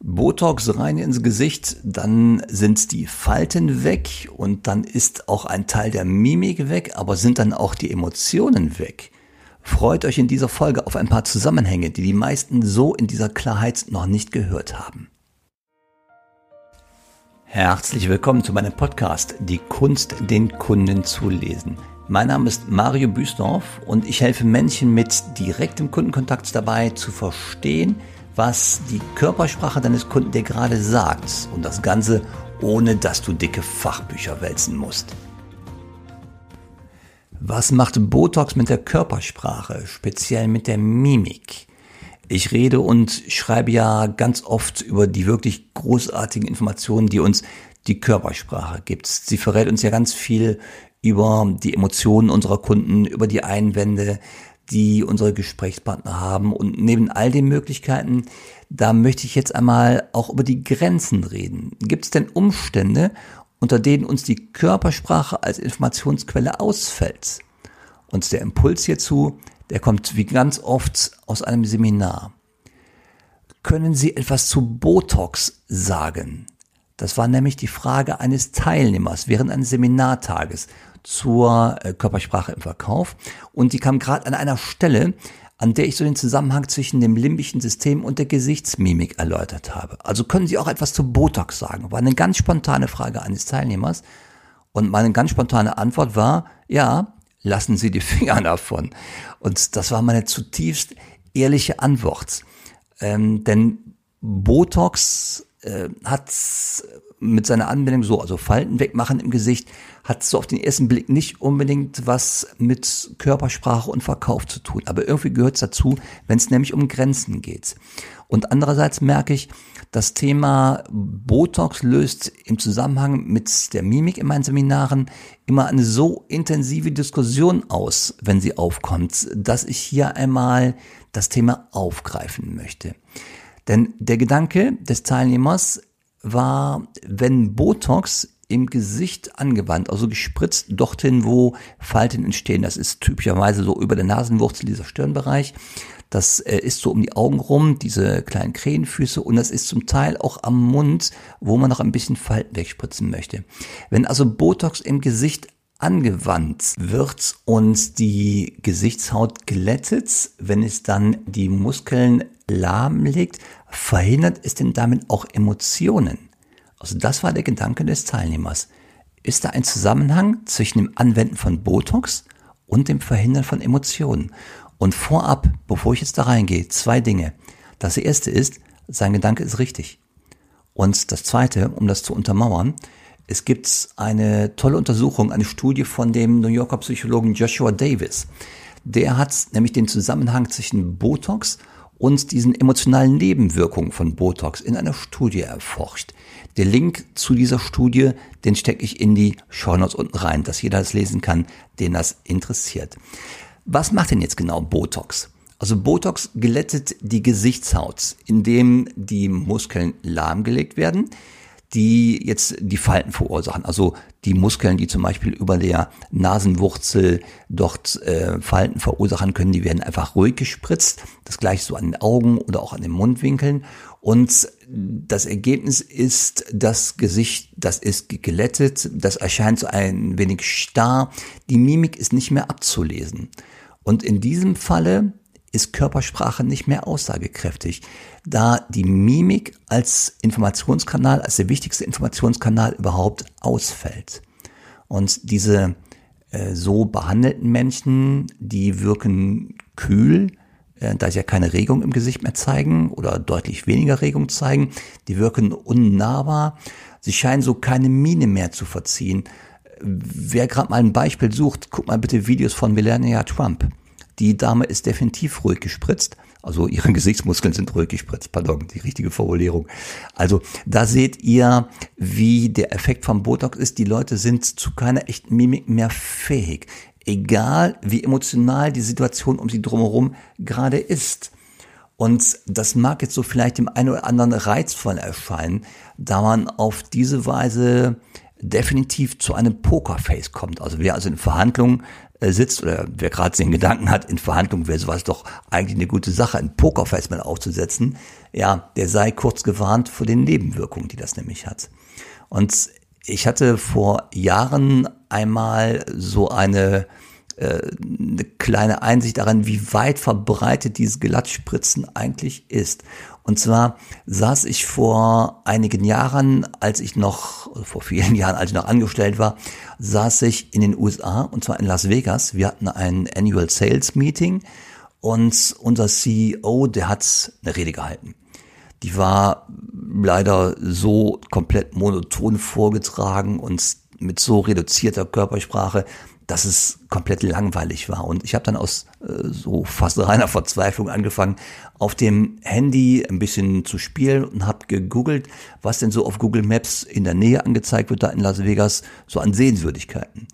Botox rein ins Gesicht, dann sind die Falten weg und dann ist auch ein Teil der Mimik weg, aber sind dann auch die Emotionen weg. Freut euch in dieser Folge auf ein paar Zusammenhänge, die die meisten so in dieser Klarheit noch nicht gehört haben. Herzlich willkommen zu meinem Podcast Die Kunst, den Kunden zu lesen. Mein Name ist Mario Büsdorf und ich helfe Menschen mit direktem Kundenkontakt dabei zu verstehen, was die Körpersprache deines Kunden dir gerade sagt und das Ganze ohne dass du dicke Fachbücher wälzen musst. Was macht Botox mit der Körpersprache, speziell mit der Mimik? Ich rede und schreibe ja ganz oft über die wirklich großartigen Informationen, die uns die Körpersprache gibt. Sie verrät uns ja ganz viel über die Emotionen unserer Kunden, über die Einwände, die unsere Gesprächspartner haben. Und neben all den Möglichkeiten, da möchte ich jetzt einmal auch über die Grenzen reden. Gibt es denn Umstände, unter denen uns die Körpersprache als Informationsquelle ausfällt? Und der Impuls hierzu, der kommt wie ganz oft aus einem Seminar. Können Sie etwas zu Botox sagen? Das war nämlich die Frage eines Teilnehmers während eines Seminartages zur äh, Körpersprache im Verkauf. Und die kam gerade an einer Stelle, an der ich so den Zusammenhang zwischen dem limbischen System und der Gesichtsmimik erläutert habe. Also können Sie auch etwas zu Botox sagen? War eine ganz spontane Frage eines Teilnehmers. Und meine ganz spontane Antwort war, ja, lassen Sie die Finger davon. Und das war meine zutiefst ehrliche Antwort. Ähm, denn Botox äh, hat mit seiner Anwendung so, also Falten wegmachen im Gesicht, hat so auf den ersten Blick nicht unbedingt was mit Körpersprache und Verkauf zu tun. Aber irgendwie gehört es dazu, wenn es nämlich um Grenzen geht. Und andererseits merke ich, das Thema Botox löst im Zusammenhang mit der Mimik in meinen Seminaren immer eine so intensive Diskussion aus, wenn sie aufkommt, dass ich hier einmal das Thema aufgreifen möchte. Denn der Gedanke des Teilnehmers war, wenn Botox im Gesicht angewandt, also gespritzt dorthin, wo Falten entstehen. Das ist typischerweise so über der Nasenwurzel, dieser Stirnbereich. Das äh, ist so um die Augen rum, diese kleinen Krähenfüße und das ist zum Teil auch am Mund, wo man noch ein bisschen Falten wegspritzen möchte. Wenn also Botox im Gesicht angewandt wird und die Gesichtshaut glättet, wenn es dann die Muskeln lahmlegt, verhindert es denn damit auch Emotionen? Also das war der Gedanke des Teilnehmers. Ist da ein Zusammenhang zwischen dem Anwenden von Botox und dem Verhindern von Emotionen? Und vorab, bevor ich jetzt da reingehe, zwei Dinge. Das erste ist, sein Gedanke ist richtig. Und das zweite, um das zu untermauern, es gibt eine tolle Untersuchung, eine Studie von dem New Yorker Psychologen Joshua Davis. Der hat nämlich den Zusammenhang zwischen Botox diesen emotionalen Nebenwirkungen von Botox in einer Studie erforscht. Der Link zu dieser Studie, den stecke ich in die Shownotes unten rein, dass jeder das lesen kann, den das interessiert. Was macht denn jetzt genau Botox? Also Botox glättet die Gesichtshaut, indem die Muskeln lahmgelegt werden die jetzt die Falten verursachen. Also die Muskeln, die zum Beispiel über der Nasenwurzel dort äh, Falten verursachen können, die werden einfach ruhig gespritzt. Das gleiche so an den Augen oder auch an den Mundwinkeln. Und das Ergebnis ist, das Gesicht, das ist geglättet, das erscheint so ein wenig starr. Die Mimik ist nicht mehr abzulesen. Und in diesem Falle ist Körpersprache nicht mehr aussagekräftig, da die Mimik als Informationskanal, als der wichtigste Informationskanal überhaupt ausfällt. Und diese äh, so behandelten Menschen, die wirken kühl, äh, da sie ja keine Regung im Gesicht mehr zeigen oder deutlich weniger Regung zeigen, die wirken unnahbar, sie scheinen so keine Miene mehr zu verziehen. Wer gerade mal ein Beispiel sucht, guck mal bitte Videos von Melania Trump. Die Dame ist definitiv ruhig gespritzt. Also ihre Gesichtsmuskeln sind ruhig gespritzt, pardon, die richtige Formulierung. Also da seht ihr, wie der Effekt vom Botox ist. Die Leute sind zu keiner echten Mimik mehr fähig. Egal wie emotional die Situation um sie drumherum gerade ist. Und das mag jetzt so vielleicht dem einen oder anderen reizvoll erscheinen, da man auf diese Weise definitiv zu einem Pokerface kommt. Also wer also in Verhandlungen sitzt oder wer gerade den Gedanken hat, in Verhandlungen wäre sowas doch eigentlich eine gute Sache, ein Pokerface mal aufzusetzen, ja, der sei kurz gewarnt vor den Nebenwirkungen, die das nämlich hat. Und ich hatte vor Jahren einmal so eine, äh, eine kleine Einsicht daran, wie weit verbreitet dieses Glattspritzen eigentlich ist. Und zwar saß ich vor einigen Jahren, als ich noch, vor vielen Jahren, als ich noch angestellt war, saß ich in den USA und zwar in Las Vegas. Wir hatten ein Annual Sales Meeting und unser CEO, der hat eine Rede gehalten. Die war leider so komplett monoton vorgetragen und mit so reduzierter Körpersprache, dass es komplett langweilig war. Und ich habe dann aus äh, so fast reiner Verzweiflung angefangen, auf dem Handy ein bisschen zu spielen und habe gegoogelt, was denn so auf Google Maps in der Nähe angezeigt wird, da in Las Vegas, so an Sehenswürdigkeiten.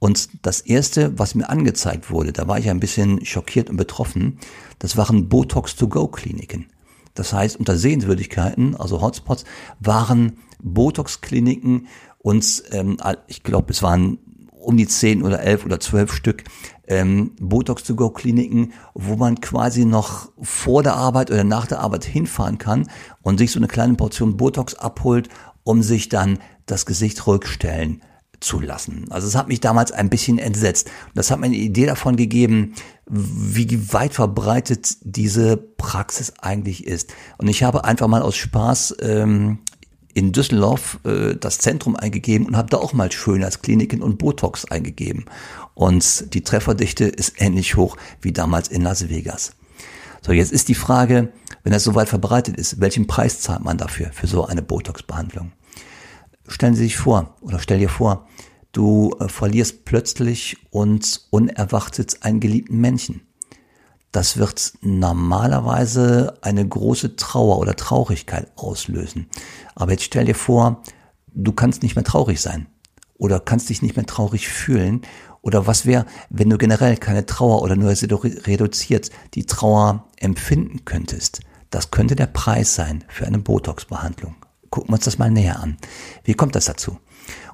Und das erste, was mir angezeigt wurde, da war ich ein bisschen schockiert und betroffen, das waren Botox-to-go-Kliniken. Das heißt, unter Sehenswürdigkeiten, also Hotspots, waren Botox-Kliniken und ähm, ich glaube, es waren um die zehn oder elf oder zwölf Stück ähm, Botox-to-go-Kliniken, wo man quasi noch vor der Arbeit oder nach der Arbeit hinfahren kann und sich so eine kleine Portion Botox abholt, um sich dann das Gesicht rückstellen zu lassen. Also es hat mich damals ein bisschen entsetzt. Das hat mir eine Idee davon gegeben, wie weit verbreitet diese Praxis eigentlich ist. Und ich habe einfach mal aus Spaß ähm, in Düsseldorf äh, das Zentrum eingegeben und habe da auch mal Schönheitskliniken und Botox eingegeben. Und die Trefferdichte ist ähnlich hoch wie damals in Las Vegas. So, jetzt ist die Frage, wenn das so weit verbreitet ist, welchen Preis zahlt man dafür, für so eine Botox-Behandlung? Stellen Sie sich vor, oder stell dir vor, du äh, verlierst plötzlich und unerwartet einen geliebten Menschen das wird normalerweise eine große Trauer oder Traurigkeit auslösen. Aber jetzt stell dir vor, du kannst nicht mehr traurig sein oder kannst dich nicht mehr traurig fühlen. Oder was wäre, wenn du generell keine Trauer oder nur reduziert die Trauer empfinden könntest? Das könnte der Preis sein für eine Botox-Behandlung. Gucken wir uns das mal näher an. Wie kommt das dazu?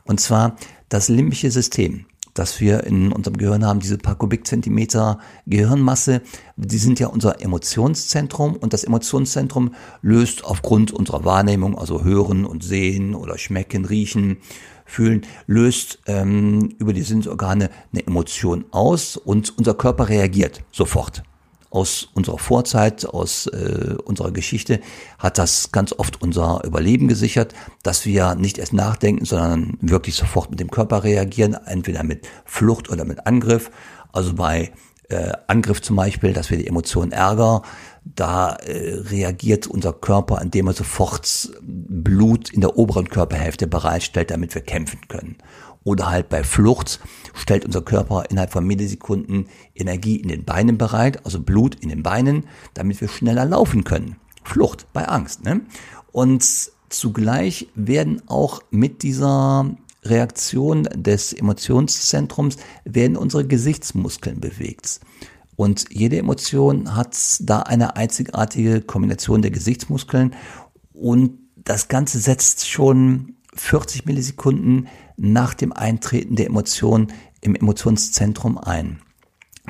Und zwar das limbische System dass wir in unserem Gehirn haben, diese paar Kubikzentimeter Gehirnmasse, die sind ja unser Emotionszentrum und das Emotionszentrum löst aufgrund unserer Wahrnehmung, also hören und sehen oder schmecken, riechen, fühlen, löst ähm, über die Sinnsorgane eine Emotion aus und unser Körper reagiert sofort aus unserer Vorzeit, aus äh, unserer Geschichte, hat das ganz oft unser Überleben gesichert, dass wir nicht erst nachdenken, sondern wirklich sofort mit dem Körper reagieren, entweder mit Flucht oder mit Angriff. Also bei äh, Angriff zum Beispiel, dass wir die Emotion Ärger, da äh, reagiert unser Körper, indem er sofort Blut in der oberen Körperhälfte bereitstellt, damit wir kämpfen können. Oder halt bei Flucht stellt unser Körper innerhalb von Millisekunden Energie in den Beinen bereit, also Blut in den Beinen, damit wir schneller laufen können. Flucht bei Angst. Ne? Und zugleich werden auch mit dieser Reaktion des Emotionszentrums werden unsere Gesichtsmuskeln bewegt. Und jede Emotion hat da eine einzigartige Kombination der Gesichtsmuskeln und das Ganze setzt schon 40 Millisekunden nach dem Eintreten der Emotion im Emotionszentrum ein.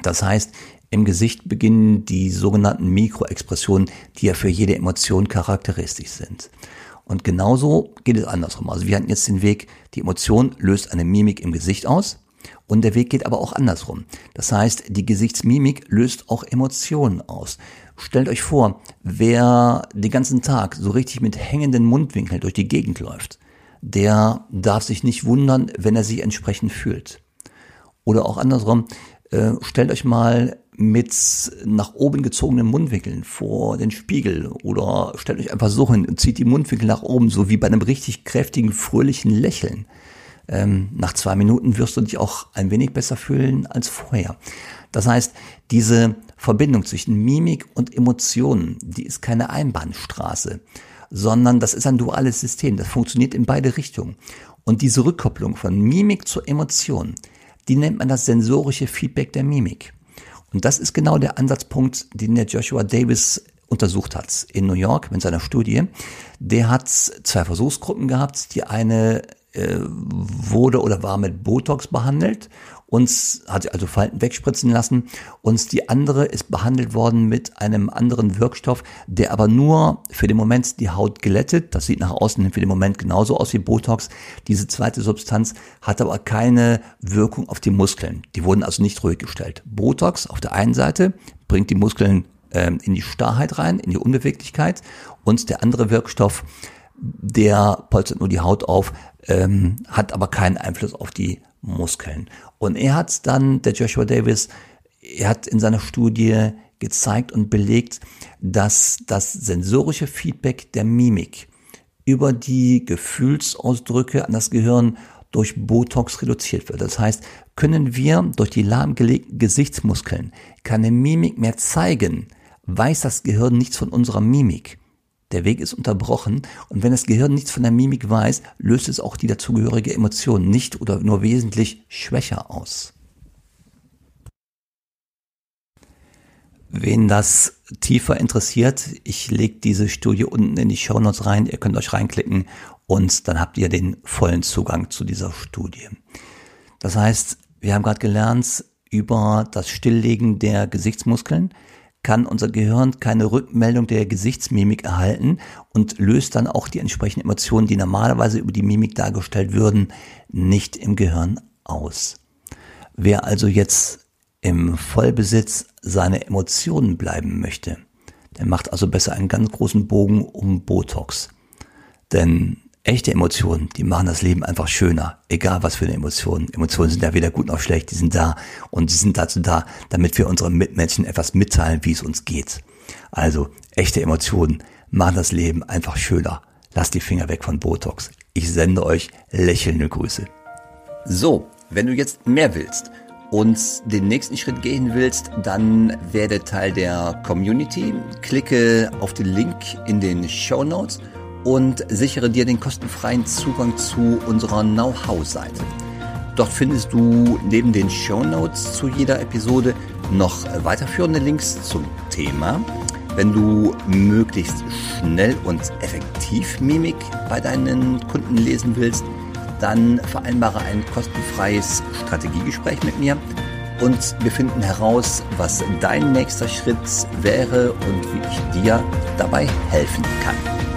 Das heißt, im Gesicht beginnen die sogenannten Mikroexpressionen, die ja für jede Emotion charakteristisch sind. Und genauso geht es andersrum. Also wir hatten jetzt den Weg, die Emotion löst eine Mimik im Gesicht aus. Und der Weg geht aber auch andersrum. Das heißt, die Gesichtsmimik löst auch Emotionen aus. Stellt euch vor, wer den ganzen Tag so richtig mit hängenden Mundwinkeln durch die Gegend läuft, der darf sich nicht wundern, wenn er sich entsprechend fühlt. Oder auch andersrum, äh, stellt euch mal mit nach oben gezogenen Mundwinkeln vor den Spiegel oder stellt euch einfach so hin und zieht die Mundwinkel nach oben, so wie bei einem richtig kräftigen, fröhlichen Lächeln. Ähm, nach zwei Minuten wirst du dich auch ein wenig besser fühlen als vorher. Das heißt, diese Verbindung zwischen Mimik und Emotionen, die ist keine Einbahnstraße, sondern das ist ein duales System. Das funktioniert in beide Richtungen. Und diese Rückkopplung von Mimik zur Emotion, die nennt man das sensorische Feedback der Mimik. Und das ist genau der Ansatzpunkt, den der Joshua Davis untersucht hat in New York mit seiner Studie. Der hat zwei Versuchsgruppen gehabt. Die eine äh, wurde oder war mit Botox behandelt uns hat also Falten wegspritzen lassen. Uns die andere ist behandelt worden mit einem anderen Wirkstoff, der aber nur für den Moment die Haut glättet. Das sieht nach außen für den Moment genauso aus wie Botox. Diese zweite Substanz hat aber keine Wirkung auf die Muskeln. Die wurden also nicht ruhig gestellt. Botox auf der einen Seite bringt die Muskeln ähm, in die Starrheit rein, in die Unbeweglichkeit und der andere Wirkstoff, der polstert nur die Haut auf, ähm, hat aber keinen Einfluss auf die Muskeln. Und er hat dann, der Joshua Davis, er hat in seiner Studie gezeigt und belegt, dass das sensorische Feedback der Mimik über die Gefühlsausdrücke an das Gehirn durch Botox reduziert wird. Das heißt, können wir durch die lahmgelegten Gesichtsmuskeln keine Mimik mehr zeigen, weiß das Gehirn nichts von unserer Mimik. Der Weg ist unterbrochen und wenn das Gehirn nichts von der Mimik weiß, löst es auch die dazugehörige Emotion nicht oder nur wesentlich schwächer aus. Wen das tiefer interessiert, ich lege diese Studie unten in die Show Notes rein, ihr könnt euch reinklicken und dann habt ihr den vollen Zugang zu dieser Studie. Das heißt, wir haben gerade gelernt über das Stilllegen der Gesichtsmuskeln kann unser Gehirn keine Rückmeldung der Gesichtsmimik erhalten und löst dann auch die entsprechenden Emotionen, die normalerweise über die Mimik dargestellt würden, nicht im Gehirn aus. Wer also jetzt im Vollbesitz seiner Emotionen bleiben möchte, der macht also besser einen ganz großen Bogen um Botox. Denn echte Emotionen, die machen das Leben einfach schöner. Egal was für eine Emotion. Emotionen sind ja weder gut noch schlecht, die sind da. Und sie sind dazu da, damit wir unseren Mitmenschen etwas mitteilen, wie es uns geht. Also, echte Emotionen machen das Leben einfach schöner. Lasst die Finger weg von Botox. Ich sende euch lächelnde Grüße. So, wenn du jetzt mehr willst und den nächsten Schritt gehen willst, dann werde Teil der Community. Klicke auf den Link in den Show Notes und sichere dir den kostenfreien Zugang zu unserer Know-how-Seite. Dort findest du neben den Show Notes zu jeder Episode noch weiterführende Links zum Thema. Wenn du möglichst schnell und effektiv Mimik bei deinen Kunden lesen willst, dann vereinbare ein kostenfreies Strategiegespräch mit mir und wir finden heraus, was dein nächster Schritt wäre und wie ich dir dabei helfen kann.